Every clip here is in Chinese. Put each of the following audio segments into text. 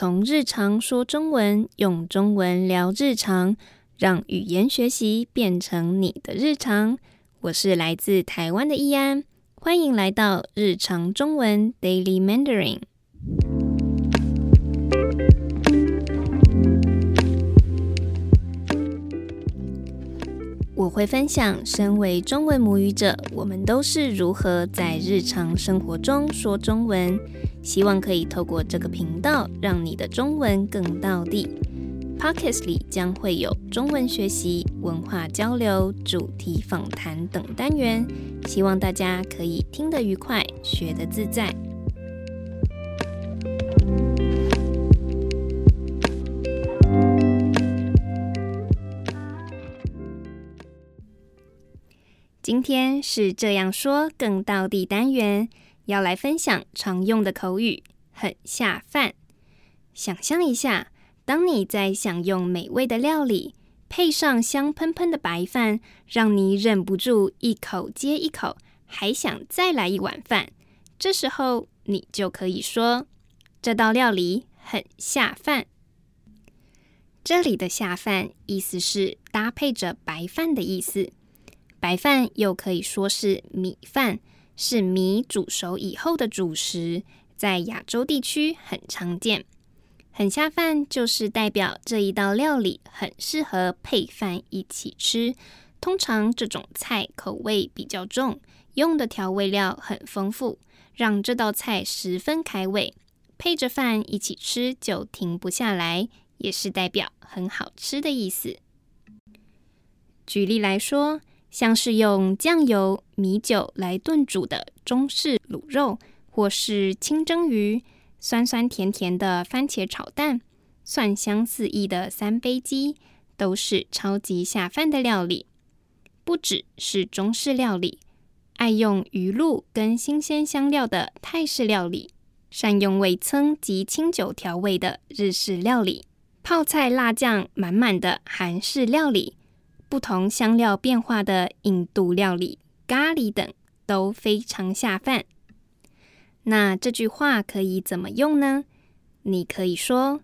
从日常说中文，用中文聊日常，让语言学习变成你的日常。我是来自台湾的易安，欢迎来到日常中文 Daily Mandarin。我会分享，身为中文母语者，我们都是如何在日常生活中说中文。希望可以透过这个频道，让你的中文更到地。Podcast 里将会有中文学习、文化交流、主题访谈等单元，希望大家可以听得愉快，学得自在。今天是这样说更到地单元，要来分享常用的口语，很下饭。想象一下，当你在享用美味的料理，配上香喷喷的白饭，让你忍不住一口接一口，还想再来一碗饭。这时候，你就可以说这道料理很下饭。这里的下饭意思是搭配着白饭的意思。白饭又可以说是米饭，是米煮熟以后的主食，在亚洲地区很常见。很下饭就是代表这一道料理很适合配饭一起吃。通常这种菜口味比较重，用的调味料很丰富，让这道菜十分开胃。配着饭一起吃就停不下来，也是代表很好吃的意思。举例来说。像是用酱油、米酒来炖煮的中式卤肉，或是清蒸鱼、酸酸甜甜的番茄炒蛋、蒜香四溢的三杯鸡，都是超级下饭的料理。不只是中式料理，爱用鱼露跟新鲜香料的泰式料理，善用味噌及清酒调味的日式料理，泡菜辣酱满满的韩式料理。不同香料变化的印度料理、咖喱等都非常下饭。那这句话可以怎么用呢？你可以说：“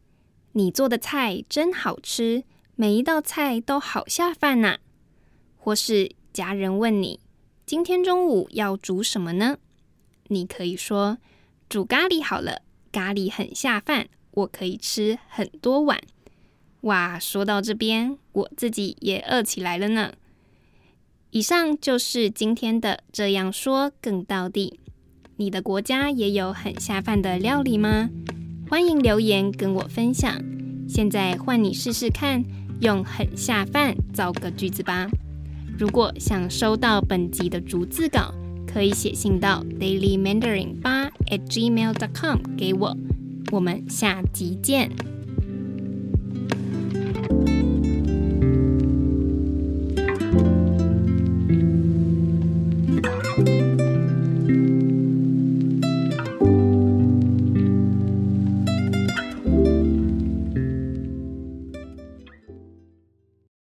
你做的菜真好吃，每一道菜都好下饭呐。”或是家人问你：“今天中午要煮什么呢？”你可以说：“煮咖喱好了，咖喱很下饭，我可以吃很多碗。”哇，说到这边，我自己也饿起来了呢。以上就是今天的这样说更到底。你的国家也有很下饭的料理吗？欢迎留言跟我分享。现在换你试试看，用很下饭造个句子吧。如果想收到本集的逐字稿，可以写信到 dailymandarin 八 at gmail.com 给我。我们下集见。